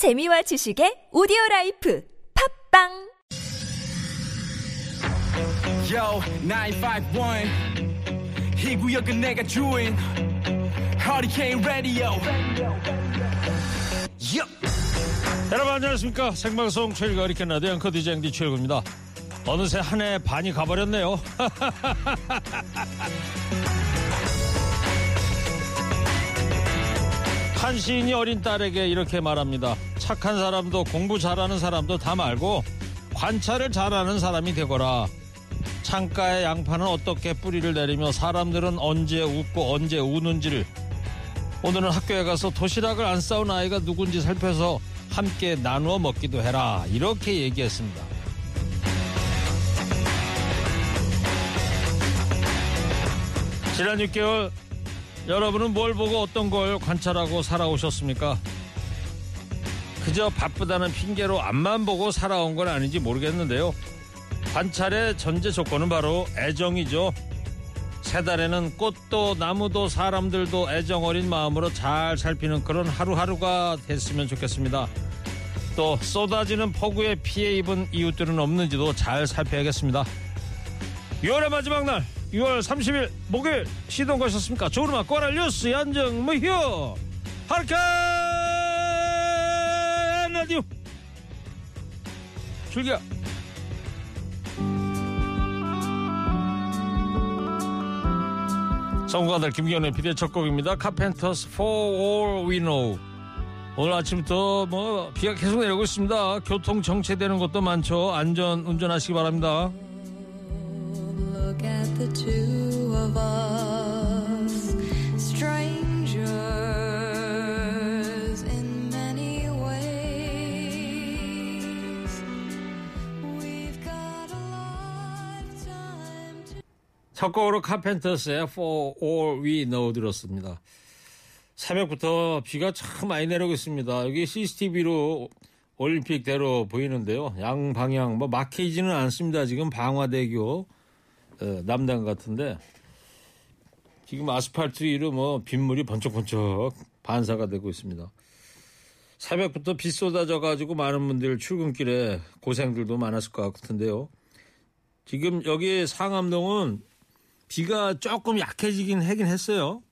재미와 지식의 오디오 라이프 팟빵 Yo, 951. 이 구역은 내가 주인. Hurricane Radio. Yo. 여러분 안녕하십니까 생방송 최일구의 허리케인 라디오 앵커 DJ 앵디 최일구입니다 어느새 한 해 반이 가버렸네요 한 시인이 어린 딸에게 이렇게 말합니다 착한 사람도 공부 잘하는 사람도 다 말고 관찰을 잘하는 사람이 되거라 창가의 양파는 어떻게 뿌리를 내리며 사람들은 언제 웃고 언제 우는지를 오늘은 학교에 가서 도시락을 안 싸운 아이가 누군지 살펴서 함께 나누어 먹기도 해라. 이렇게 얘기했습니다. 지난 6개월 여러분은 뭘 보고 어떤 걸 관찰하고 살아오셨습니까? 그저 바쁘다는 핑계로 앞만 보고 살아온 건 아닌지 모르겠는데요. 관찰의 전제 조건은 바로 애정이죠. 세 달에는 꽃도 나무도 사람들도 애정 어린 마음으로 잘 살피는 그런 하루하루가 됐으면 좋겠습니다. 또 쏟아지는 폭우에 피해 입은 이웃들은 없는지도 잘 살펴야겠습니다. 6월의 마지막 날 6월 30일 목요일 시동 거셨습니까? 좋은 음악 꼬랄 뉴스 연정 무휴 하르칸 라디오 출격 성공가들 김기현의 비대 첫 곡입니다. 카펜터스 For All We Know. 오늘 아침부터 뭐 비가 계속 내리고 있습니다. 교통 정체되는 것도 많죠. 안전 운전하시기 바랍니다. 첫 곡으로 카펜터스의 For All We Know 들었습니다. 새벽부터 비가 참 많이 내리고 있습니다. 여기 CCTV로 올림픽대로 보이는데요. 양 방향 뭐 막히지는 않습니다. 지금 방화대교 어, 남단 같은데 지금 아스팔트 위로 뭐 빗물이 번쩍번쩍 반사가 되고 있습니다. 새벽부터 비 쏟아져 가지고 많은 분들 출근길에 고생들도 많았을 것 같은데요. 지금 여기 상암동은 비가 조금 약해지긴 하긴 했어요.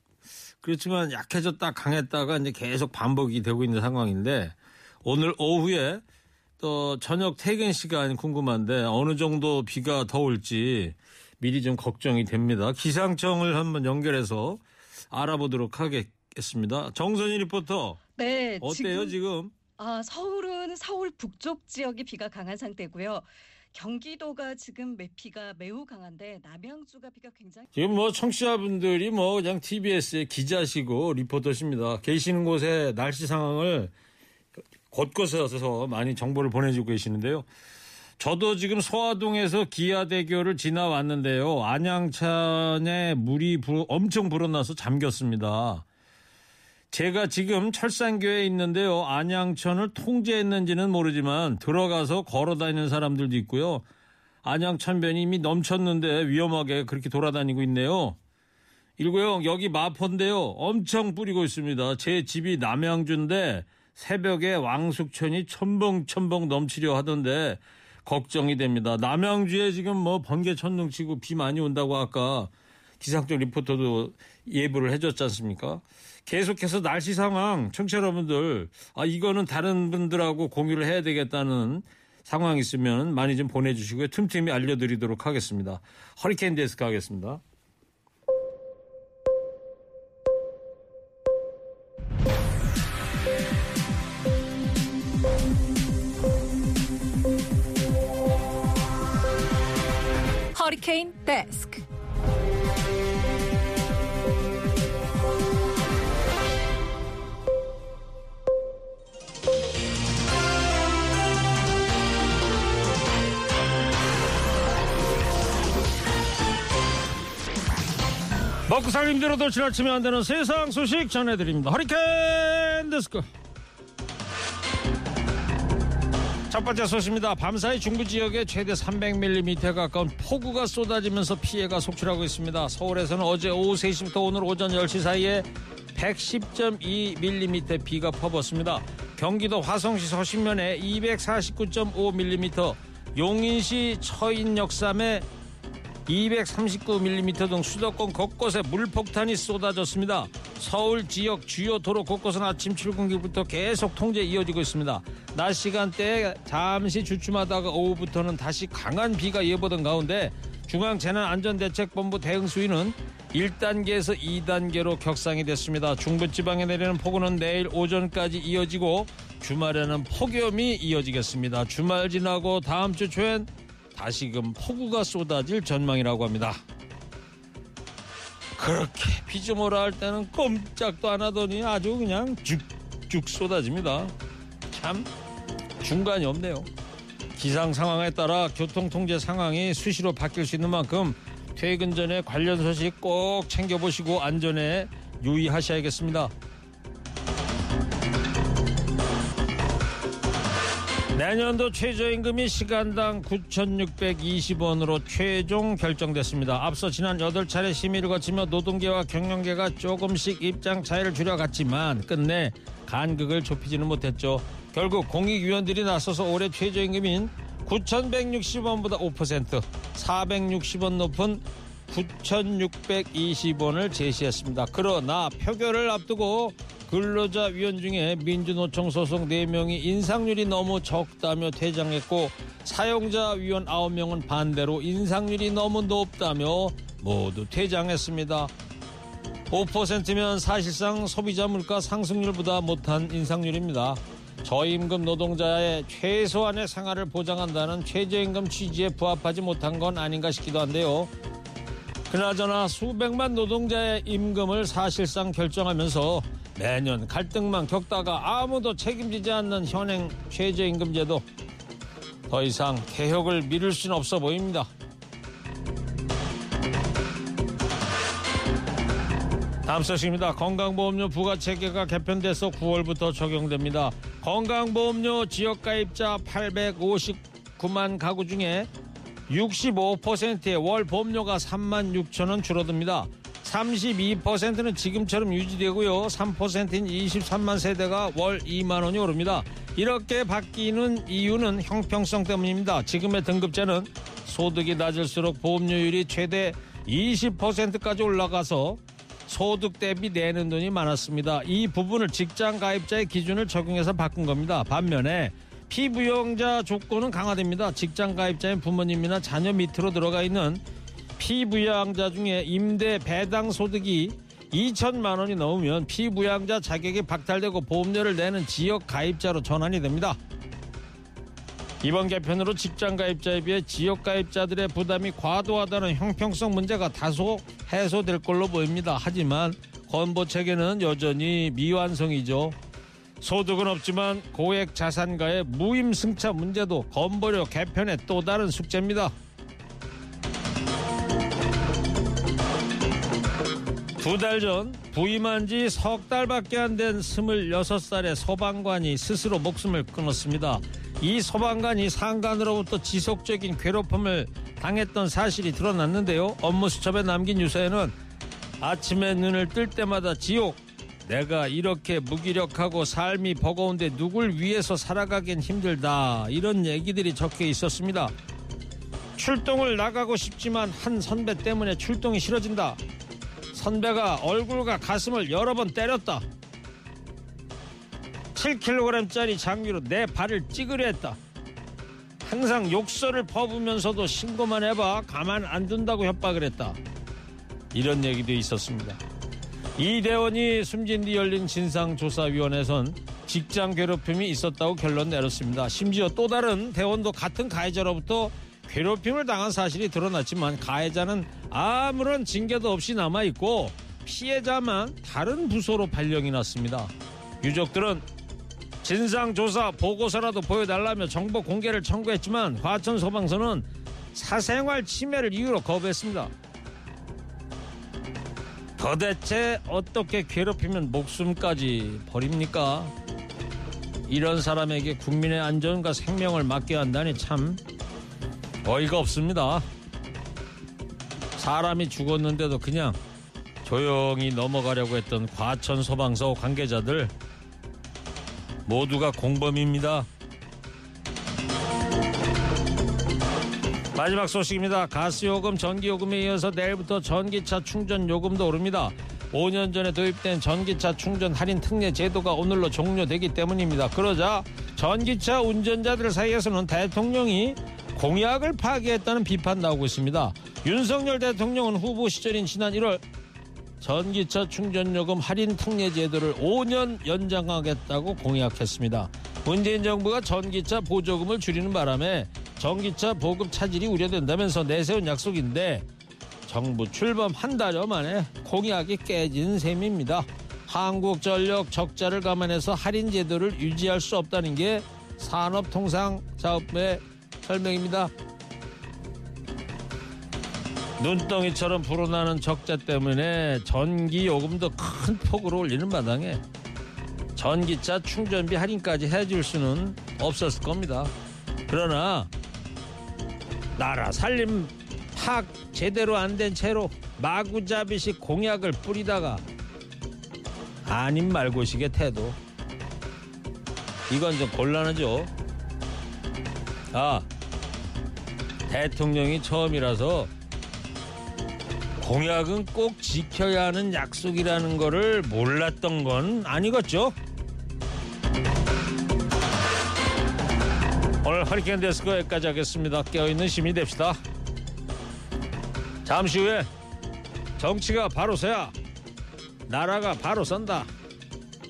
그렇지만 약해졌다 강했다가 이제 계속 반복이 되고 있는 상황인데 오늘 오후에 또 저녁 퇴근 시간 궁금한데 어느 정도 비가 더 올지 미리 좀 걱정이 됩니다. 기상청을 한번 연결해서 알아보도록 하겠습니다. 정선희 리포터 네, 어때요 지금, 지금? 아, 서울은 서울 북쪽 지역이 비가 강한 상태고요. 경기도가 지금 매피가 매우 강한데 남양주가 비가 굉장히 지금 뭐 청취자분들이 뭐 그냥 TBS의 기자시고 리포터십니다. 계시는 곳의 날씨 상황을 곳곳에서 많이 정보를 보내주고 계시는데요. 저도 지금 소화동에서 기아대교를 지나왔는데요. 안양천에 물이 불- 엄청 불어나서 잠겼습니다. 제가 지금 철산교에 있는데요. 안양천을 통제했는지는 모르지만 들어가서 걸어 다니는 사람들도 있고요. 안양천변이 이미 넘쳤는데 위험하게 그렇게 돌아다니고 있네요. 일고요 여기 마포인데요. 엄청 뿌리고 있습니다. 제 집이 남양주인데 새벽에 왕숙천이 첨벙첨벙 넘치려 하던데 걱정이 됩니다. 남양주에 지금 뭐 번개 천둥 치고 비 많이 온다고 아까 기상청 리포터도 예보를 해줬지 않습니까? 계속해서 날씨 상황 청취자 여러분들 아 이거는 다른 분들하고 공유를 해야 되겠다는 상황 있으면 많이 좀 보내주시고요. 틈틈이 알려드리도록 하겠습니다. 허리케인 데스크 하겠습니다. 허리케인 데스크 먹고 살기 힘들어도 지나치면 안 되는 세상 소식 전해드립니다. 허리케인 데스크. 첫 번째 소식입니다. 밤사이 중부 지역에 최대 300mm 가까운 폭우가 쏟아지면서 피해가 속출하고 있습니다. 서울에서는 어제 오후 3시부터 오늘 오전 10시 사이에 110.2mm 비가 퍼붓습니다. 경기도 화성시 서신면에 249.5mm, 용인시 처인역삼에 239mm 등 수도권 곳곳에 물폭탄이 쏟아졌습니다. 서울 지역 주요 도로 곳곳은 아침 출근길부터 계속 통제 이어지고 있습니다. 낮 시간대에 잠시 주춤하다가 오후부터는 다시 강한 비가 예보된 가운데 중앙재난안전대책본부 대응 수위는 1단계에서 2단계로 격상이 됐습니다. 중부지방에 내리는 폭우는 내일 오전까지 이어지고 주말에는 폭염이 이어지겠습니다. 주말 지나고 다음 주 초엔 다시금 폭우가 쏟아질 전망이라고 합니다. 그렇게 비 좀 오라 할 때는 꼼짝도 안 하더니 아주 그냥 쭉쭉 쏟아집니다. 참 중간이 없네요. 기상 상황에 따라 교통 통제 상황이 수시로 바뀔 수 있는 만큼 퇴근 전에 관련 소식 꼭 챙겨보시고 안전에 유의하셔야겠습니다. 내년도 최저임금이 시간당 9,620원으로 최종 결정됐습니다. 앞서 지난 8차례 심의를 거치며 노동계와 경영계가 조금씩 입장 차이를 줄여갔지만 끝내 간극을 좁히지는 못했죠. 결국 공익위원들이 나서서 올해 최저임금인 9,160원보다 5%, 460원 높은 9,620원을 제시했습니다. 그러나 표결을 앞두고 근로자위원 중에 민주노총 소속 4명이 인상률이 너무 적다며 퇴장했고 사용자위원 9명은 반대로 인상률이 너무 높다며 모두 퇴장했습니다. 5%면 사실상 소비자 물가 상승률보다 못한 인상률입니다. 저임금 노동자의 최소한의 생활을 보장한다는 최저임금 취지에 부합하지 못한 건 아닌가 싶기도 한데요. 그나저나 수백만 노동자의 임금을 사실상 결정하면서 매년 갈등만 겪다가 아무도 책임지지 않는 현행 최저임금제도 더 이상 개혁을 미룰 수는 없어 보입니다. 다음 소식입니다. 건강보험료 부가체계가 개편돼서 9월부터 적용됩니다. 건강보험료 지역가입자 859만 가구 중에 65%의 월 보험료가 3만 6천 원 줄어듭니다. 32%는 지금처럼 유지되고요. 3%인 23만 세대가 월 2만 원이 오릅니다. 이렇게 바뀌는 이유는 형평성 때문입니다. 지금의 등급제는 소득이 낮을수록 보험료율이 최대 20%까지 올라가서 소득 대비 내는 돈이 많았습니다. 이 부분을 직장 가입자의 기준을 적용해서 바꾼 겁니다. 반면에 피부용자 조건은 강화됩니다. 직장 가입자인 부모님이나 자녀 밑으로 들어가 있는 피부양자 중에 임대 배당 소득이 2천만 원이 넘으면 피부양자 자격이 박탈되고 보험료를 내는 지역 가입자로 전환이 됩니다. 이번 개편으로 직장 가입자에 비해 지역 가입자들의 부담이 과도하다는 형평성 문제가 다소 해소될 걸로 보입니다. 하지만 건보 체계는 여전히 미완성이죠. 소득은 없지만 고액 자산가의 무임승차 문제도 건보료 개편의 또 다른 숙제입니다. 두 달 전 부임한 지 석 달밖에 안 된 26살의 소방관이 스스로 목숨을 끊었습니다. 이 소방관이 상관으로부터 지속적인 괴롭힘을 당했던 사실이 드러났는데요. 업무 수첩에 남긴 유서에는 아침에 눈을 뜰 때마다 지옥, 내가 이렇게 무기력하고 삶이 버거운데 누굴 위해서 살아가긴 힘들다. 이런 얘기들이 적혀 있었습니다. 출동을 나가고 싶지만 한 선배 때문에 출동이 싫어진다. 선배가 얼굴과 가슴을 여러 번 때렸다. 7kg짜리 장비로 내 발을 찌그려 했다. 항상 욕설을 퍼부면서도 신고만 해봐 가만 안 둔다고 협박을 했다. 이런 얘기도 있었습니다. 이 대원이 숨진 뒤 열린 진상조사위원회에선 직장 괴롭힘이 있었다고 결론 내렸습니다. 심지어 또 다른 대원도 같은 가해자로부터 괴롭힘을 당한 사실이 드러났지만 가해자는 아무런 징계도 없이 남아있고 피해자만 다른 부서로 발령이 났습니다. 유족들은 진상조사 보고서라도 보여달라며 정보 공개를 청구했지만 화천 소방서는 사생활 침해를 이유로 거부했습니다. 도대체 어떻게 괴롭히면 목숨까지 버립니까? 이런 사람에게 국민의 안전과 생명을 맡겨야 한다니 참 어이가 없습니다. 사람이 죽었는데도 그냥 조용히 넘어가려고 했던 과천 소방서 관계자들 모두가 공범입니다. 마지막 소식입니다. 가스요금, 전기요금에 이어서 내일부터 전기차 충전 요금도 오릅니다. 5년 전에 도입된 전기차 충전 할인 특례 제도가 오늘로 종료되기 때문입니다. 그러자 전기차 운전자들 사이에서는 대통령이 공약을 파기했다는 비판 나오고 있습니다. 윤석열 대통령은 후보 시절인 지난 1월 전기차 충전요금 할인 특례 제도를 5년 연장하겠다고 공약했습니다. 문재인 정부가 전기차 보조금을 줄이는 바람에 전기차 보급 차질이 우려된다면서 내세운 약속인데 정부 출범 한 달여 만에 공약이 깨진 셈입니다. 한국전력 적자를 감안해서 할인 제도를 유지할 수 없다는 게 산업통상자업부의 설명입니다. 눈덩이처럼 불어나는 적자 때문에 전기 요금도 큰 폭으로 올리는 마당에 전기차 충전비 할인까지 해줄 수는 없었을 겁니다. 그러나 나라 살림 파악 제대로 안 된 채로 마구잡이식 공약을 뿌리다가 아닌 말고식의 태도 이건 좀 곤란하죠. 아 대통령이 처음이라서 공약은 꼭 지켜야 하는 약속이라는 거를 몰랐던 건 아니겠죠? 오늘 허리케인 데스크 여기까지 하겠습니다. 깨어있는 시민이 됩시다. 잠시 후에 정치가 바로 서야 나라가 바로 선다.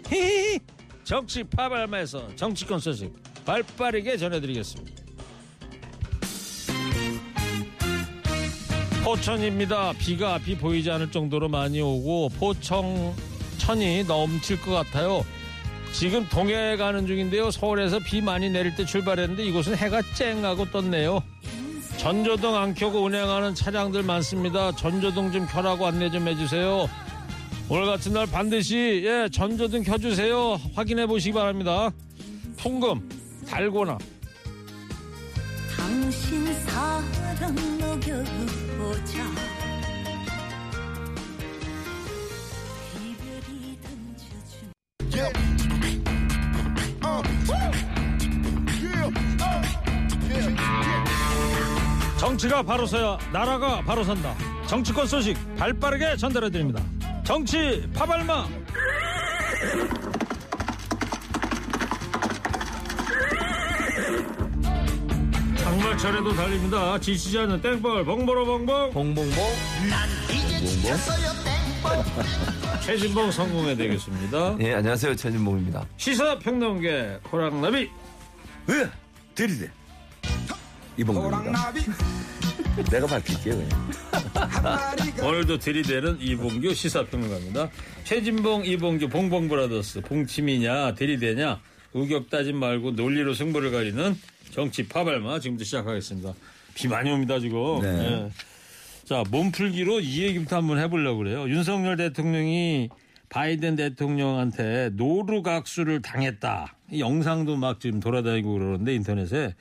히히히 정치 파발마에서 정치권 소식 발빠르게 전해드리겠습니다. 포천입니다. 비가 앞이 보이지 않을 정도로 많이 오고 포청 천이 넘칠 것 같아요. 지금 동해 가는 중인데요. 서울에서 비 많이 내릴 때 출발했는데 이곳은 해가 쨍하고 떴네요. 전조등 안 켜고 운행하는 차량들 많습니다. 전조등 좀 켜라고 안내 좀 해주세요. 오늘 같은 날 반드시 예, 전조등 켜주세요. 확인해 보시기 바랍니다. 풍금, 달고나, 당신 사랑 녹여보자 이별이 던져준 정치가 바로 서야 나라가 바로 선다. 정치권 소식 발빠르게 전달해 드립니다. 정치 파발마. 장마철에도 달립니다. 지치지 않는 땡벌 봉보로 봉봉. 봉봉봉. 최진봉 성공해 되겠습니다. 예 안녕하세요. 최진봉입니다. 시사 평론계 호랑나비. 왜? 들이대. 이봉규입니다. 내가 밝힐게요 그냥. 오늘도 들이대는 이봉규 시사평론가입니다. 최진봉, 이봉규, 봉봉브라더스, 봉침이냐, 들이대냐, 의격 따진 말고 논리로 승부를 가리는 정치 파발마 지금부터 시작하겠습니다. 비 많이 옵니다, 지금. 네. 예. 자, 몸풀기로 이 얘기부터 한번 해보려고 그래요. 윤석열 대통령이 바이든 대통령한테 노루각수를 당했다. 이 영상도 막 지금 돌아다니고 그러는데 인터넷에.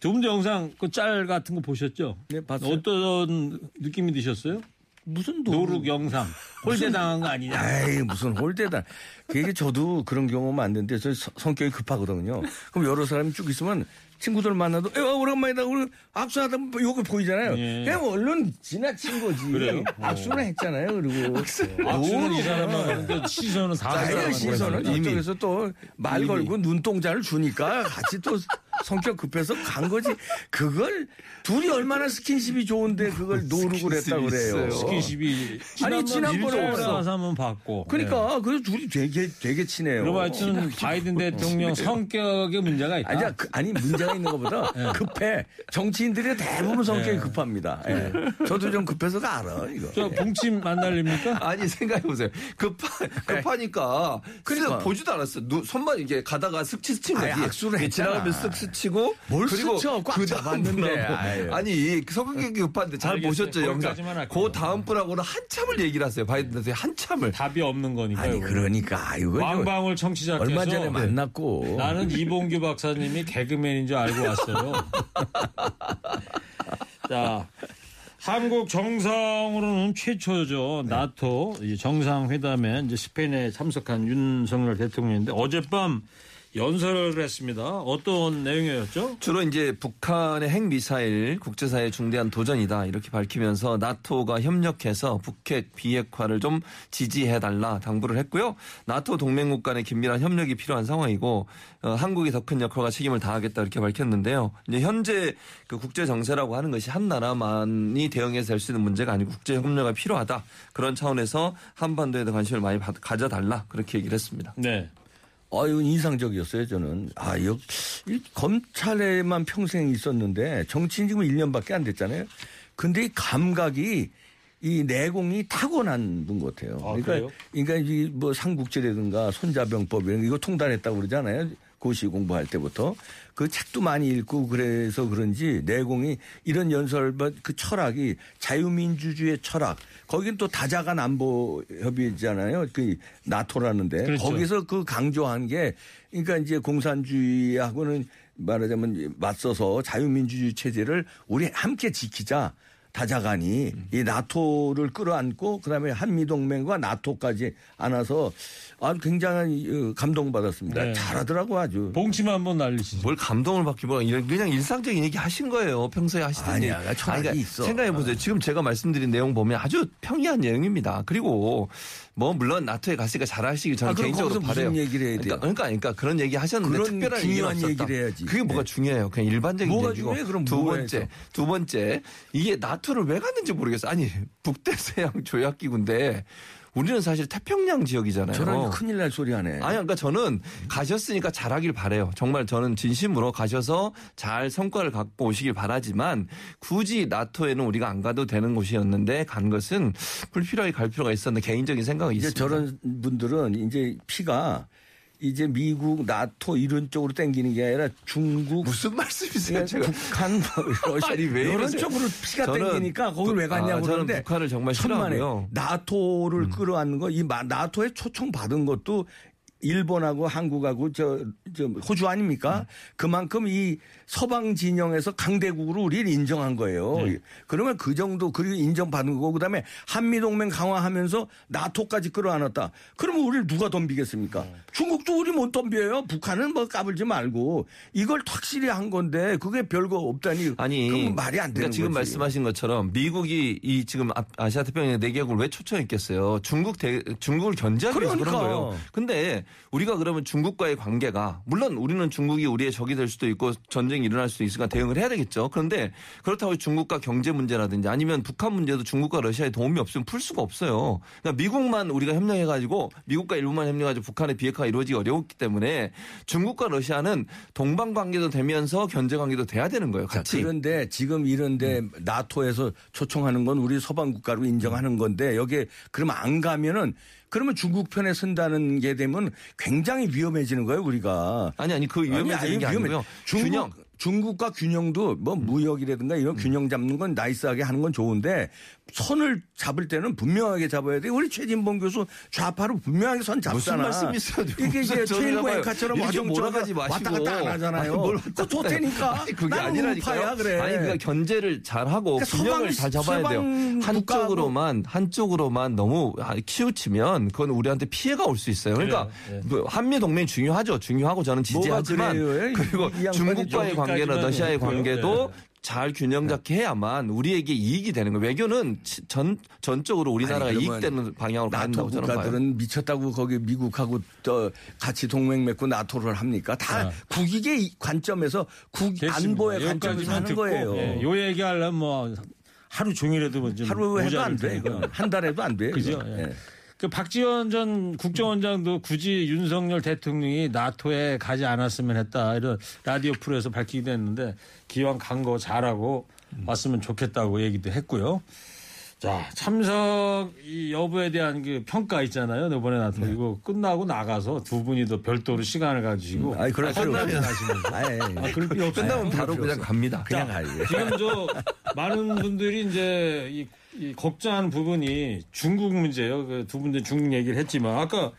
두 분도 영상 그 짤 같은 거 보셨죠? 네, 봤어요. 어떤 느낌이 드셨어요? 무슨 노룩 영상 홀대 당한 거 아니냐? 에이 무슨 홀대다 그게 저도 그런 경우 많는데 저 서- 성격이 급하거든요 그럼 여러 사람이 쭉 있으면 친구들 만나도 에 오랜만이다 우리 악수하다 뭐 요거 보이잖아요 예. 그냥 얼른 지나친 거지? 악수는 했잖아요 그리고 악수는 이 사람만 하는데 시선은 사람만 시선은 보는 거예요. 저쪽에서 또 말. 걸고 눈동자를 주니까 같이 또 성격 급해서 간 거지. 그걸 둘이 얼마나 스킨십이 좋은데 그걸 노르고 그랬다 그래요. 스킨십이 아니, 지난번에 가서 한번 봤고. 그러니까 그래서 둘이 되게 되게 친해요. 그럼 하여튼 바이든 대통령 성격에 문제가 있다. 아니, 그- 아니 문제 가 있는 것보다 급해. 정치인들이 대부분 성격이 네. 급합니다. 예. 저도 좀 급해서 알아 이거. 저 봉침 만날립니까? 아니 생각해 보세요. 급하, 급하니까 그러니까. 쓱 보지도 않았어. 누, 손만 이게 가다가 슥치 스치면 악수를 했잖아. 지나가면 쓱 스치고 뭘 그리고 스쳐? 꽉그 잡았는데. 다음 아유. 아니 성격이 급한데 잘 알겠어요. 보셨죠 영상. 그 다음 분하고는 한참을 얘기를 하세요. 바이든한테 한참을. 답이 없는 거니까. 아니 이거. 그러니까 이거 왕방울 청취자께서 얼마 전에 만났고 나는 이봉규 박사님이 개그맨인 줄 알고 왔어요. 자, 한국 정상으로는 최초죠. 나토 이 정상회담에 이제 스페인에 참석한 윤석열 대통령인데 어젯밤 연설을 했습니다. 어떤 내용이었죠? 주로 이제 북한의 핵미사일 국제사회의 중대한 도전이다 이렇게 밝히면서 나토가 협력해서 북핵 비핵화를 좀 지지해달라 당부를 했고요. 나토 동맹국 간의 긴밀한 협력이 필요한 상황이고 어, 한국이 더 큰 역할과 책임을 다하겠다 이렇게 밝혔는데요. 이제 현재 그 국제 정세라고 하는 것이 한 나라만이 대응해서 될수 있는 문제가 아니고 국제 협력이 필요하다 그런 차원에서 한반도에 도 관심을 많이 받- 가져달라 그렇게 얘기를 했습니다. 네. 아유 인상적이었어요 저는. 아 여, 이 검찰에만 평생 있었는데 정치인 지금 1년밖에 안 됐잖아요. 근데 이 감각이 이 내공이 타고난 분 같아요. 아, 그러니까 그래요? 그러니까 이뭐 삼국지라든가 손자병법 이런 거 이거 통달했다고 그러잖아요. 고시 공부할 때부터 그 책도 많이 읽고 그래서 그런지 내공이 이런 연설 그 철학이 자유민주주의 철학 거긴 또 다자간 안보 협의잖아요. 그 나토라는데 그렇죠. 거기서 그 강조한 게 그러니까 이제 공산주의하고는 말하자면 맞서서 자유민주주의 체제를 우리 함께 지키자. 다자간이 이 나토를 끌어안고 그다음에 한미동맹과 나토까지 안아서 아주 굉장히 어, 감동받았습니다. 네. 잘하더라고 아주. 봉치만 한번 날리시죠. 뭘 감동을 받기보다 이런 그냥 일상적인 얘기 하신 거예요. 평소에 하시던 아니야, 얘기. 철학이 그러니까 있어. 생각해 보세요. 지금 제가 말씀드린 내용 보면 아주 평이한 내용입니다. 그리고 뭐 물론 나토에 갔으니까 잘하시길 저는 아, 개인적으로 거기서 무슨 바래요. 얘기를 해야 돼요? 그러니까, 그러니까 그러니까 그런 얘기 하셨는데 특별한 중요한 얘기는 없었다. 얘기를 해야지. 그게 뭐가 네. 중요해요. 그냥 일반적인 뭐가 얘기고. 중요해? 그럼 두 번째, 해서? 두 번째 이게 나토를 왜 갔는지 모르겠어. 아니 북대서양 조약기구인데 우리는 사실 태평양 지역이잖아요. 저런 큰일 날 소리 하네. 아니, 그러니까 저는 가셨으니까 잘하길 바래요. 정말 저는 진심으로 가셔서 잘 성과를 갖고 오시길 바라지만 굳이 나토에는 우리가 안 가도 되는 곳이었는데 간 것은 불필요하게 갈 필요가 있었는데 개인적인 생각이 이제 있습니다. 저런 분들은 이제 피가 이제 미국, 나토 이런 쪽으로 땡기는 게 아니라 중국, 무슨 말씀이세요? 그러니까 제가 북한, 뭐 러시아 아니, 왜 이런 이러세요? 쪽으로 피가 땡기니까 거길 왜 북- 갔냐고 아, 그러는데 북한을 정말 천만에 싫어하고요. 음. 나토를 끌어안는 거 이 나토에 초청 받은 것도 일본하고 한국하고 저, 저 호주 아닙니까? 음. 그만큼 이 서방 진영에서 강대국으로 우리를 인정한 거예요. 네. 그러면 그 정도 그리고 인정받은 거고 그다음에 한미 동맹 강화하면서 나토까지 끌어안았다. 그러면 우리를 누가 덤비겠습니까? 네. 중국도 우리 못 덤벼요. 북한은 뭐 까불지 말고 이걸 확실히 한 건데 그게 별거 없다니. 아니, 그건 말이 안 되는 그러니까 지금 거지. 말씀하신 것처럼 미국이 이 지금 아- 아시아 태평양 내개국을 왜 초청했겠어요? 중국 대, 중국을 견제하기 위해서 그런 그러니까. 거예요. 근데 우리가 그러면 중국과의 관계가 물론 우리는 중국이 우리의 적이 될 수도 있고 전쟁이 일어날 수도 있으니까 대응을 해야 되겠죠. 그런데 그렇다고 중국과 경제 문제라든지 아니면 북한 문제도 중국과 러시아의 도움이 없으면 풀 수가 없어요. 그러니까 미국만 우리가 협력해가지고 미국과 일본만 협력해가지고 북한의 비핵화가 이루어지기 어려웠기 때문에 중국과 러시아는 동방 관계도 되면서 견제 관계도 돼야 되는 거예요. 자, 같이. 그런데 지금 이런데 음. 나토에서 초청하는 건 우리 서방 국가로 인정하는 건데 여기에 그러면 안 가면은 그러면 중국 편에 선다는 게 되면 굉장히 위험해지는 거예요 우리가. 아니 아니 그 위험해지는 아니, 아니, 게 위험해. 아니고요. 중국, 균형. 중국과 균형도 뭐 무역이라든가 이런 균형 잡는 건 나이스하게 하는 건 좋은데 선을 잡을 때는 분명하게 잡아야 돼. 우리 최진봉 교수 좌파로 분명하게 선 무슨 잡잖아. 말씀이세요? 이게 이제 무슨 최일구. 앵카처럼 와정처럼 몰아가지 마시고. 왔다 갔다 안 하잖아요. 아니, 뭘 왔다 그거. 좋다니까. 아니, 그게 나는 아니라니까요. 우파야 그래. 아니 그러니까 견제를 잘 하고 그러니까 균형을 서방- 잘 잡아야 돼요. 한쪽으로만 한쪽으로만 너무 키우치면 그건 우리한테 피해가 올 수 있어요. 그러니까 그래요. 뭐 한미 동맹 중요하죠. 중요하고 저는 지지하지만 그래요? 그리고 중국과의 관 계나 여기까지만 러시아의 있고요. 관계도 네. 잘 균형 잡게 해야만 우리에게 이익이 되는 거예요. 외교는 치- 전 전적으로 우리나라가 아니, 이익되는 방향으로 나토 간다고 저는 봐요. 국가들은 미쳤다고 거기 미국하고 또 같이 동맹 맺고 나토를 합니까? 다 국익의 이 관점에서 국. 안보의 관점에서 하는 듣고, 거예요. 예, 요 얘기하려면 뭐 하루 종일해도 뭐좀 하루 해도 안 돼. 이건. 한 달에도 안 돼. 그죠? 이건. 예. 예. 그 박지원 전 국정원장도 굳이 윤석열 대통령이 나토에 가지 않았으면 했다 이런 라디오 프로에서 밝히기도 했는데 기왕 간 거 잘하고 왔으면 좋겠다고 얘기도 했고요. 자 참석 이 여부에 대한 그 평가 있잖아요. 이번에 나토 네. 이거 끝나고 나가서 두 분이 더 별도로 시간을 가지시고 아니 그럴 필요 끝나면 없어. 가시면서 아예. 아, 그럴 필요 없어요. 끝나면 바로 그냥 갑니다. 그냥 가요. 지금 저 많은 분들이 이제 이, 이 걱정하는 부분이 중국 문제예요. 그 두 분들 중국 얘기를 했지만 아까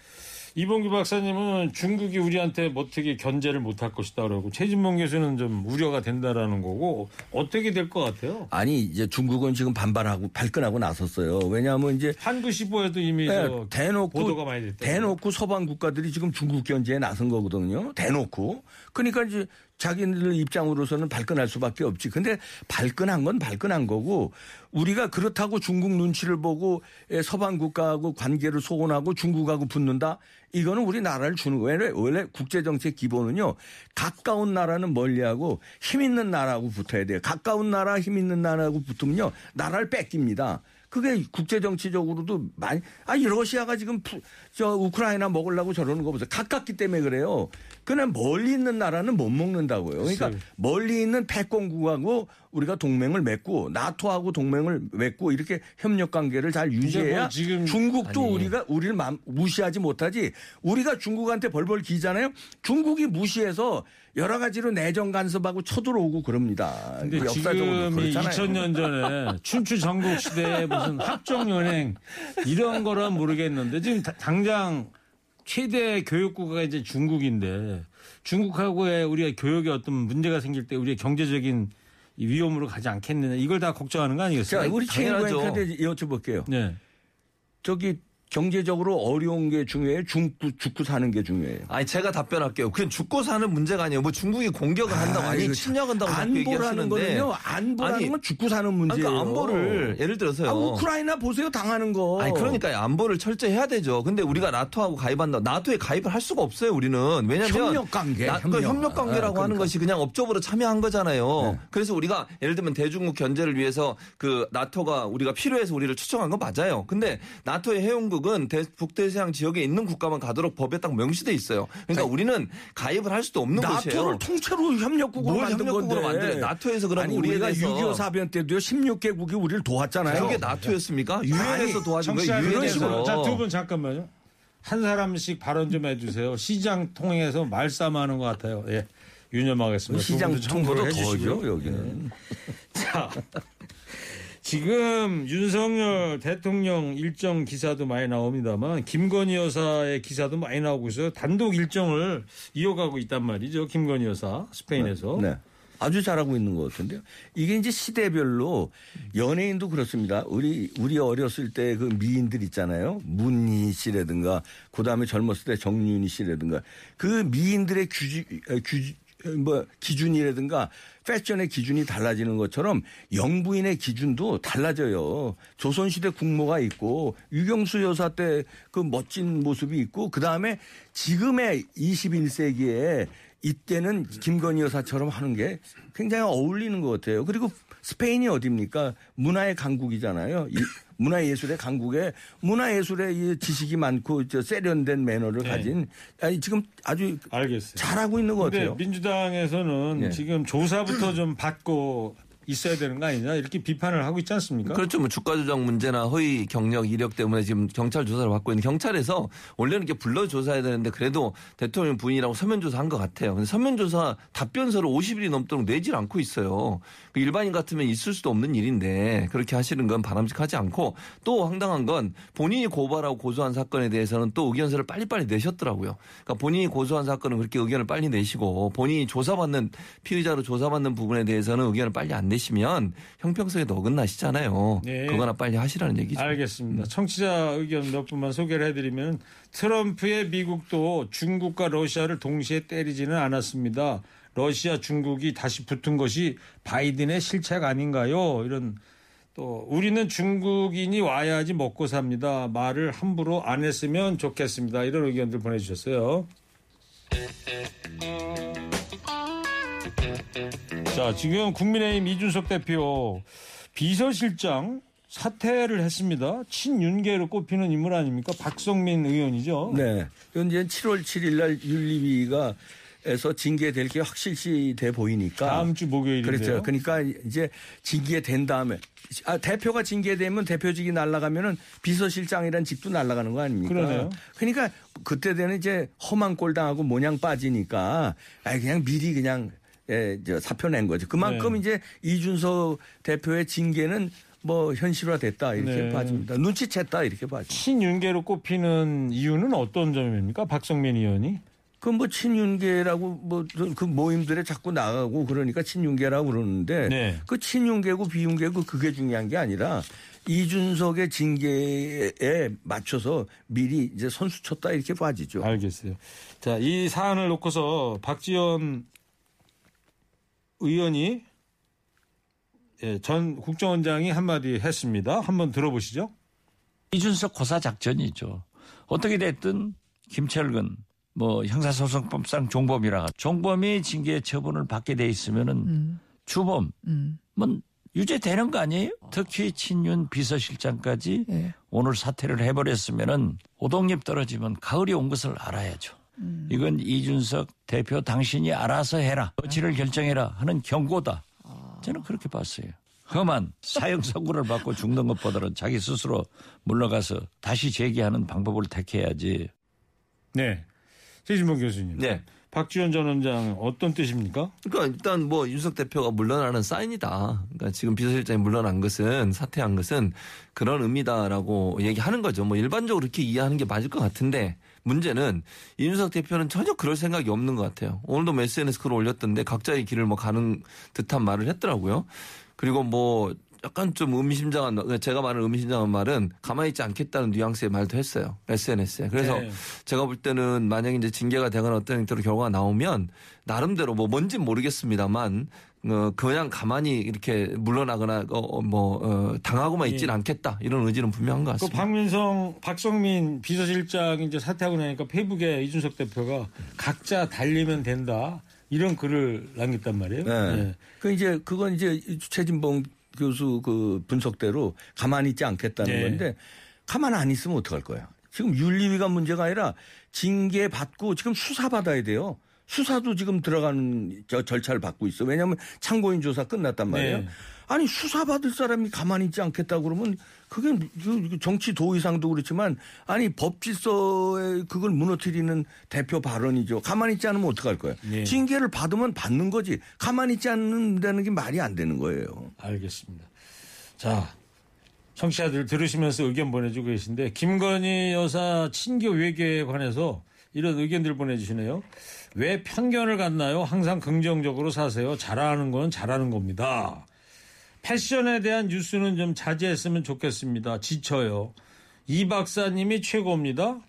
이봉규 박사님은 중국이 우리한테 뭐 어떻게 견제를 못할 것이다 그러고 최진봉 교수는 좀 우려가 된다라는 거고 어떻게 될 것 같아요? 아니 이제 중국은 지금 반발하고 발끈하고 나섰어요. 왜냐하면 이제 한구 15에도 이미 네, 저 대놓고 보도가 많이 됐다. 대놓고 서방 국가들이 지금 중국 견제에 나선 거거든요. 대놓고. 그러니까 이제 자기들 입장으로서는 발끈할 수밖에 없지. 근데 발끈한 건 발끈한 거고 우리가 그렇다고 중국 눈치를 보고 예, 서방 국가하고 관계를 소원하고 중국하고 붙는다. 이거는 우리 나라를 주는 거예요. 원래, 원래 국제 정책 기본은요. 가까운 나라는 멀리하고 힘 있는 나라하고 붙어야 돼요. 가까운 나라 힘 있는 나라하고 붙으면요. 나라를 뺏깁니다. 그게 국제 정치적으로도 많이 아니 러시아가 지금 푸- 저 우크라이나 먹으려고 저러는 거 보세요. 가깝기 때문에 그래요. 그냥 멀리 있는 나라는 못 먹는다고요. 그러니까. 멀리 있는 패권국하고 우리가 동맹을 맺고 나토하고 동맹을 맺고 이렇게 협력 관계를 잘 유지해야 뭐 지금- 중국도 아니. 우리가 우리를 맘- 무시하지 못하지. 우리가 중국한테 벌벌 기잖아요. 중국이 무시해서 여러 가지로 내정 간섭하고 쳐들어오고 그럽니다. 근데 역사적으로 지금이 그렇잖아요. 2000년 전에 춘추 전국 시대에 무슨 합종연행 이런 거란 모르겠는데 지금 다- 당장 최대 교육국가 이제 중국인데 중국하고의 우리가 교육에 어떤 문제가 생길 때 우리의 경제적인 이 위험으로 가지 않겠느냐 이걸 다 걱정하는 거 자, 아니겠어요? 우리 당연하죠. 최인구한테 여쭤볼게요. 네. 저기 경제적으로 어려운 게 중요해요? 죽고, 죽고 사는 게 중요해요? 아니 제가 답변할게요. 그냥 죽고 사는 문제가 아니에요. 뭐 중국이 공격을 한다고 아니 침략한다고 안보라는 거는요. 안보라는 아니, 건 죽고 사는 문제예요. 그러니까 안보를 예를 들어서요. 아, 우크라이나 보세요. 당하는 거. 아니 그러니까 안보를 철저히 해야 되죠. 근데 우리가 나토하고 가입한다. 나토에 가입을 할 수가 없어요. 우리는 왜냐하면 협력 관계, 나, 그 협력. 협력 관계라고 아, 그러니까. 하는 것이 그냥 업적으로 참여한 거잖아요. 네. 그래서 우리가 예를 들면 대중국 견제를 위해서 그 나토가 우리가 필요해서 우리를 초청한 건 맞아요. 근데 나토의 회원국 은 대, 북대서양 지역에 있는 국가만 가도록 법에 딱 명시돼 있어요. 그러니까 우리는 가입을 할 수도 없는 나토를 곳이에요. 통째로 협력국으로 뭘 만든 협력국으로 건데. 만들어요? 나토에서 그럼 아니, 우리에 우리가 대해서 6.25 사변 때도요. 16개국이 우리를 도왔잖아요. 그게 나토였습니까? 유엔에서 아니, 도와준 거예요. 유엔에서. 자두 분 잠깐만요. 한 사람씩 발언 좀 해주세요. 시장 통해서 말싸움하는 것 같아요. 예. 유념하겠습니다. 두 시장 통보도. 더죠, 여기는. 자, 지금 윤석열 대통령 일정 기사도 많이 나옵니다만 김건희 여사의 기사도 많이 나오고 있어요. 단독 일정을 이어가고 있단 말이죠. 김건희 여사 스페인에서. 네. 아주 잘하고 있는 것 같은데요. 이게 이제 시대별로 연예인도 그렇습니다. 우리 우리 어렸을 때 그 미인들 있잖아요. 문희 씨라든가 그다음에 젊었을 때 정윤희 씨라든가 그 미인들의 규지 규 뭐 기준이라든가 패션의 기준이 달라지는 것처럼 영부인의 기준도 달라져요. 조선시대 국모가 있고 유경수 여사 때 그 멋진 모습이 있고 그 다음에 지금의 21세기에 이때는 김건희 여사처럼 하는 게 굉장히 어울리는 것 같아요. 그리고 스페인이 어딥니까? 문화의 강국이잖아요. 이 문화예술의 강국에 문화예술의 이 지식이 많고 저 세련된 매너를 네. 가진 아니 지금 아주 알겠어요. 잘하고 있는 것 같아요. 민주당에서는 예. 지금 조사부터 좀 받고 있어야 되는 거 아니냐 이렇게 비판을 하고 있지 않습니까? 그렇죠. 뭐 주가 조작 문제나 허위 경력 이력 때문에 지금 경찰 조사를 받고 있는 경찰에서 원래는 이렇게 불러 조사해야 되는데 그래도 대통령 부인이라고 서면 조사한 것 같아요. 근데 서면 조사 답변서를 50일이 넘도록 내질 않고 있어요. 그 일반인 같으면 있을 수도 없는 일인데 그렇게 하시는 건 바람직하지 않고 또 황당한 건 본인이 고발하고 고소한 사건에 대해서는 또 의견서를 빨리빨리 내셨더라고요. 그러니까 본인이 고소한 사건은 그렇게 의견을 빨리 내시고 본인이 조사받는 피의자로 조사받는 부분에 대해서는 의견을 빨리 안 내 시면 형평성에도 어긋나시잖아요. 네. 그거나 빨리 하시라는 얘기죠. 알겠습니다. 청취자 의견 몇 분만 소개를 해드리면 트럼프의 미국도 중국과 러시아를 동시에 때리지는 않았습니다. 러시아, 중국이 다시 붙은 것이 바이든의 실책 아닌가요? 이런 또 우리는 중국인이 와야지 먹고 삽니다. 말을 함부로 안 했으면 좋겠습니다. 이런 의견들 보내주셨어요. 자, 지금 국민의힘 이준석 대표 비서실장 사퇴를 했습니다. 친윤계로 꼽히는 인물 아닙니까? 박성민 의원이죠. 네. 현재 7월 7일 날 윤리위가 에서 징계될 게 확실시 돼 보이니까 다음 주 목요일인데요. 그렇죠. 그러니까 이제 징계된 다음에 아, 대표가 징계되면 대표직이 날아가면은 비서실장이란 직도 날아가는 거 아닙니까? 그러네요. 그러니까 그때 되는 이제 험한 꼴 당하고 모냥 빠지니까 아 그냥 미리 그냥 예, 저 사표 낸 거죠. 그만큼 네. 이제 이준석 대표의 징계는 뭐 현실화됐다 이렇게 네. 봐집니다. 눈치챘다 이렇게 봐죠. 친윤계로 꼽히는 이유는 어떤 점입니까? 박성민 의원이? 그뭐 친윤계라고 뭐 그 모임들에 자꾸 나가고 그러니까 친윤계라고 그러는데 네. 그 친윤계고 비윤계고 그게 중요한 게 아니라 이준석의 징계에 맞춰서 미리 이제 선수 쳤다 이렇게 봐지죠. 알겠어요. 자, 이 사안을 놓고서 박지원 의원이 예, 전 국정원장이 한마디 했습니다. 한번 들어보시죠. 이준석 고사 작전이죠. 어떻게 됐든 김철근 뭐 형사소송법상 종범이라 종범이 징계 처분을 받게 돼 있으면은 주범 뭐 유죄되는 거 아니에요? 특히 친윤 비서실장까지 오늘 사퇴를 해버렸으면은 오동잎 떨어지면 가을이 온 것을 알아야죠. 이건 이준석 대표 당신이 알아서 해라. 조치를 결정해라 하는 경고다. 저는 그렇게 봤어요. 험한 사형 선고를 받고 죽는 것보다는 자기 스스로 물러가서 다시 재기하는 방법을 택해야지. 네. 최진봉 교수님. 네. 박지원 전 원장 어떤 뜻입니까? 그러니까 일단 뭐 윤석 대표가 물러나는 사인이다. 그러니까 지금 비서실장이 물러난 것은 사퇴한 것은 그런 의미다라고 얘기하는 거죠. 뭐 일반적으로 그렇게 이해하는 게 맞을 것 같은데 문제는 이준석 대표는 전혀 그럴 생각이 없는 것 같아요. 오늘도 SNS 글을 올렸던데 각자의 길을 뭐 가는 듯한 말을 했더라고요. 그리고 뭐 약간 좀 의미심장한 제가 말하는 의미심장한 말은 가만히 있지 않겠다는 뉘앙스의 말도 했어요. SNS에. 그래서 네. 제가 볼 때는 만약에 이제 징계가 되거나 어떤 형태로 결과가 나오면 나름대로 뭐 뭔진 모르겠습니다만 어 그냥 가만히 이렇게 물러나거나 어, 뭐 어, 당하고만 있지는 않겠다 이런 의지는 분명한 것그 같습니다. 박민성, 박성민 비서실장이 이제 사퇴하고 나니까 페이북에 이준석 대표가 각자 달리면 된다. 이런 글을 남겼단 말이에요. 네. 네. 그 이제 그건 이제 최진봉 교수 그 분석대로 가만히 있지 않겠다는 네. 건데 가만 안 있으면 어떡할 거야. 지금 윤리위가 문제가 아니라 징계 받고 지금 수사 받아야 돼요. 수사도 지금 들어가는 저 절차를 받고 있어. 왜냐하면 참고인 조사 끝났단 말이에요. 네. 아니 수사 받을 사람이 가만히 있지 않겠다 그러면 그게 그 정치 도의상도 그렇지만 아니 법 질서에 그걸 무너뜨리는 대표 발언이죠. 가만히 있지 않으면 어떡할 거야. 네. 징계를 받으면 받는 거지. 가만히 있지 않는다는 게 말이 안 되는 거예요. 알겠습니다. 자, 청취자들 들으시면서 의견 보내주고 계신데 김건희 여사 친교 외교에 관해서 이런 의견들 보내주시네요. 왜 편견을 갖나요? 항상 긍정적으로 사세요. 잘하는 건 잘하는 겁니다. 패션에 대한 뉴스는 좀 자제했으면 좋겠습니다. 지쳐요. 이 박사님이 최고입니다.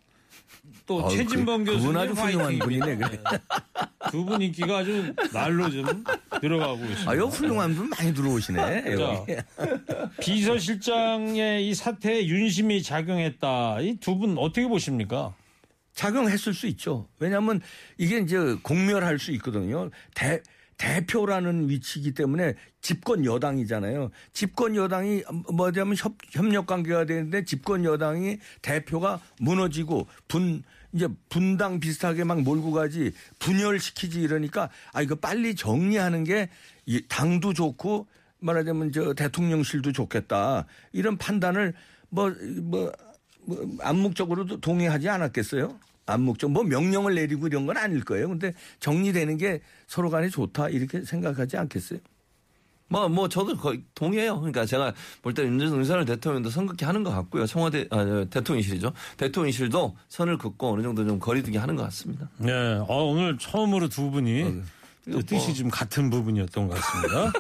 또 아유, 최진범 그- 교수님 아주 훌륭한 분이네, 그래. 두분 인기가 아주 날로 좀 들어가고 있습니다. 아유 훌륭한 분 많이 들어오시네. 여기. 비서실장의 이 사태에 윤심이 작용했다. 이 두 분 어떻게 보십니까? 작용했을 수 있죠. 왜냐하면 이게 이제 공멸할 수 있거든요. 대, 대표라는 위치이기 때문에 집권 여당이잖아요. 집권 여당이 뭐냐면 협, 협력 관계가 되는데 집권 여당이 대표가 무너지고 분 이제 분당 비슷하게 막 몰고 가지 분열시키지 이러니까 아 이거 빨리 정리하는 게이 당도 좋고 말하자면 저 대통령실도 좋겠다 이런 판단을 뭐뭐뭐 암묵적으로도 동의하지 않았겠어요? 암묵적 뭐 명령을 내리고 이런 건 아닐 거예요. 근데 정리되는 게 서로 간에 좋다 이렇게 생각하지 않겠어요? 뭐, 뭐, 저도 거의 동의해요. 그러니까 제가 볼 때 윤석열 대통령도 선긋기 하는 것 같고요. 청와대, 아, 대통령실이죠. 대통령실도 선을 긋고 어느 정도 좀 거리두기 하는 것 같습니다. 네. 어, 오늘 처음으로 두 분이 또 이거 뜻이 뭐- 좀 같은 부분이었던 것 같습니다.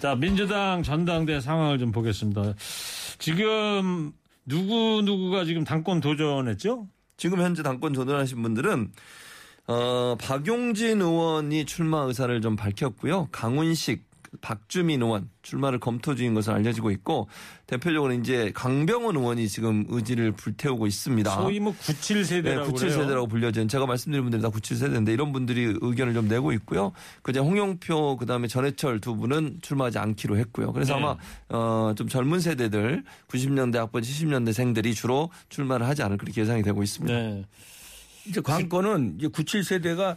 자, 민주당 전당대 상황을 좀 보겠습니다. 지금 누구 누구가 지금 당권 도전했죠? 지금 현재 당권 도전하신 분들은 어, 박용진 의원이 출마 의사를 좀 밝혔고요. 강훈식, 박주민 의원 출마를 검토 중인 것으로 알려지고 있고 대표적으로 이제 강병원 의원이 지금 의지를 불태우고 있습니다. 소위 뭐 네, 97세대라고 97세대라고 불려진 제가 말씀드린 분들이 다 97세대인데 이런 분들이 의견을 좀 내고 있고요. 그제 홍영표 그다음에 전해철 두 분은 출마하지 않기로 했고요. 그래서 네. 아마 어, 좀 젊은 세대들 90년대 학번 70년대 생들이 주로 출마를 하지 않을 그렇게 예상이 되고 있습니다. 네. 이제 관건은 이제 97세대가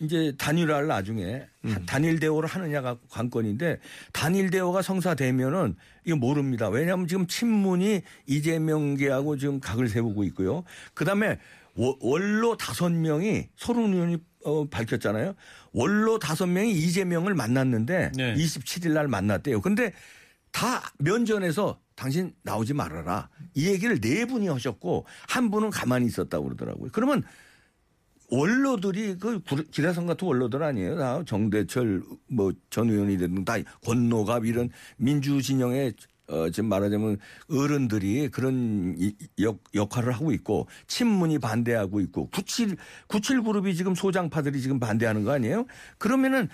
이제 단일화를 나중에 단일 대우를 하느냐가 관건인데 단일 대우가 성사되면은 이거 모릅니다. 왜냐하면 지금 친문이 이재명계하고 지금 각을 세우고 있고요. 그 다음에 워- 원로 다섯 명이 서른 의원이 어, 밝혔잖아요. 원로 다섯 명이 이재명을 만났는데 네. 27일 날 만났대요. 근데 다 면전에서 당신 나오지 말아라. 이 얘기를 네 분이 하셨고 한 분은 가만히 있었다고 그러더라고요. 그러면 원로들이 그 구- 기라성 같은 원로들 아니에요. 다 정대철 뭐 전 의원이든 다 권노갑 이런 민주 진영의 어 지금 말하자면 어른들이 그런 이- 역, 역할을 하고 있고 친문이 반대하고 있고 97 97 그룹이 지금 소장파들이 지금 반대하는 거 아니에요? 그러면은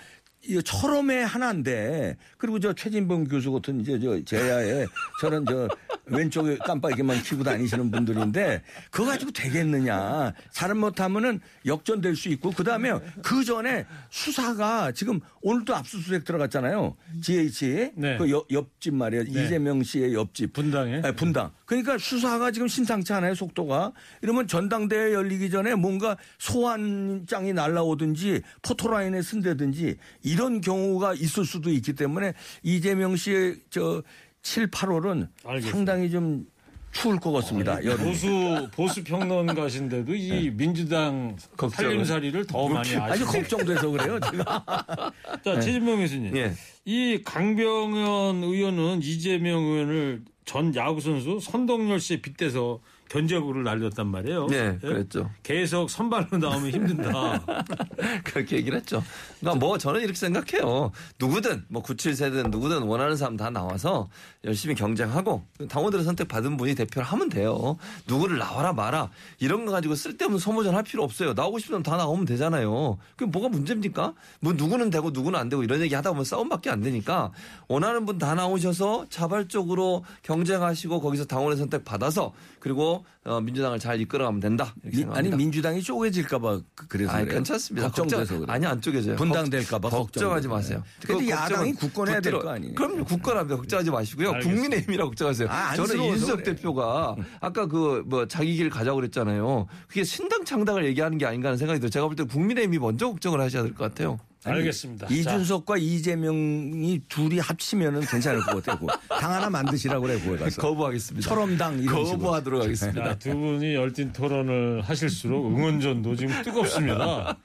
이 철험의 하나인데 그리고 저 최진범 교수 같은 이제 저 제야에 저런 저 왼쪽에 깜빡이만 키고 다니시는 분들인데 그거 가지고 되겠느냐 잘못하면은 역전될 수 있고 그다음에 그 전에 수사가 지금 오늘도 압수수색 들어갔잖아요 GH 네. 그 옆, 옆집 말이에요 네. 이재명 씨의 옆집 분당에 네, 분당. 그러니까 수사가 지금 심상치 않아요, 속도가. 이러면 전당대회 열리기 전에 뭔가 소환장이 날라오든지 포토라인에 쓴다든지 이런 경우가 있을 수도 있기 때문에 이재명 씨의 저 7, 8월은 알겠습니다. 상당히 좀 추울 것 같습니다. 여름. 보수 보수 평론가신데도 이 민주당 살림살이를 더 많이 아주. 걱정돼서 그래요, 제가. 자, 최진봉 교수님. 예. 이 강병현 의원은 이재명 의원을 전 야구 선수 선동열 씨에 빗대서 견제구를 날렸단 말이에요. 네, 예? 그랬죠. 계속 선발로 나오면 힘든다. 그렇게 얘기를 했죠. 그러니까 뭐 저는 이렇게 생각해요. 누구든 뭐 97세든 누구든 원하는 사람 다 나와서 열심히 경쟁하고 당원들의 선택 받은 분이 대표를 하면 돼요. 누구를 나와라 마라 이런 거 가지고 쓸데없는 소모전 할 필요 없어요. 나오고 싶으면 다 나오면 되잖아요. 그게 뭐가 문제입니까? 뭐 누구는 되고 누구는 안 되고 이런 얘기 하다 보면 싸움밖에 안 되니까 원하는 분 다 나오셔서 자발적으로 경쟁하시고 거기서 당원의 선택 받아서 그리고 어, 민주당을 잘 이끌어가면 된다. 이렇게 미- 생각합니다. 아니 민주당이 쪼개질까봐 그- 그래서 아니, 그래요. 괜찮습니다. 걱정돼서 걱정, 그래요. 아니 안 쪼개져요. 분당될까봐 걱- 걱정하지. 마세요. 근데 그거 야당이 굳건해야 될거 붙들어- 아니에요. 그럼요, 굳건합니다. 걱정하지 마시고요. 알겠습니다. 국민의힘이라고 걱정하세요. 아, 저는 그래. 대표가 아까 그 뭐 자기 길 가자고 그랬잖아요. 그게 신당 창당을 얘기하는 게 아닌가 하는 생각이 들어요. 제가 볼 때 국민의힘이 먼저 걱정을 하셔야 될 것 같아요. 알겠습니다. 이준석과 이재명이 둘이 합치면은 괜찮을 것 같아요. 그거. 당 하나 만드시라고 그래, 거기 가서. 거부하겠습니다. 철험당 이런 식으로. 거부하도록 하겠습니다. 자, 두 분이 열띤 토론을 하실수록 응원전도 지금 뜨겁습니다.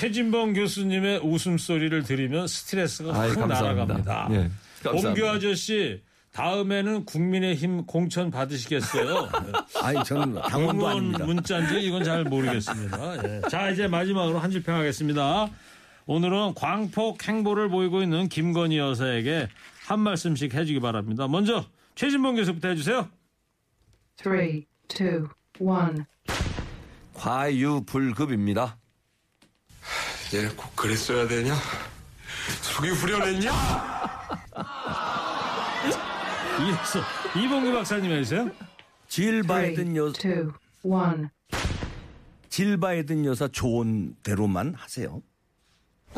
최진범 교수님의 웃음소리를 들으면 스트레스가 아이, 확 감사합니다. 날아갑니다. 예. 봉규 아저씨 다음에는 국민의힘 공천 받으시겠어요? 아니, 저는 당원도 응원 아닙니다. 문자인지 이건 잘 모르겠습니다. 예. 자 이제 마지막으로 한 줄 평하겠습니다. 오늘은 광폭 행보를 보이고 있는 김건희 여사에게 한 말씀씩 해주기 바랍니다. 먼저 최진봉 교수부터 해주세요. Three, two, one. 과유불급입니다. 얘꼭 그랬어야 되냐? 속이 후련했냐? 이어서 이봉규 박사님 해주세요. 질 바이든 여, two, one. 질 바이든 여사 조언대로만 하세요.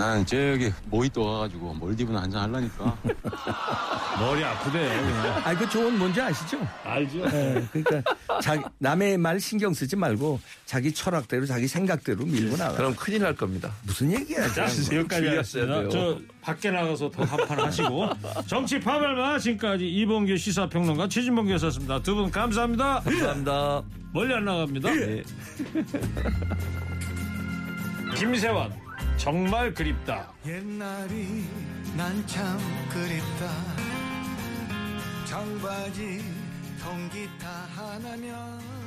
난 저기 모히또 와가지고 몰디브나 한잔 하려니까. 머리 아프대요. 그냥. 아니, 그 조언 뭔지 아시죠? 알죠? 네, 그러니까 자기, 남의 말 신경 쓰지 말고 자기 철학대로 자기 생각대로 밀고 나가. 그럼 큰일 날 겁니다. 무슨 얘기야? 자, 그냥. 여기까지. 돼요. 저 밖에 나가서 더 한판 하시고 정치 파발마 지금까지 이봉규 시사평론가 최진봉 교수였습니다. 두 분 감사합니다. 감사합니다. 멀리 안 나갑니다. 네. 김세환 정말 그립다. 옛날이 난 참 그립다 청바지 통기타 하나면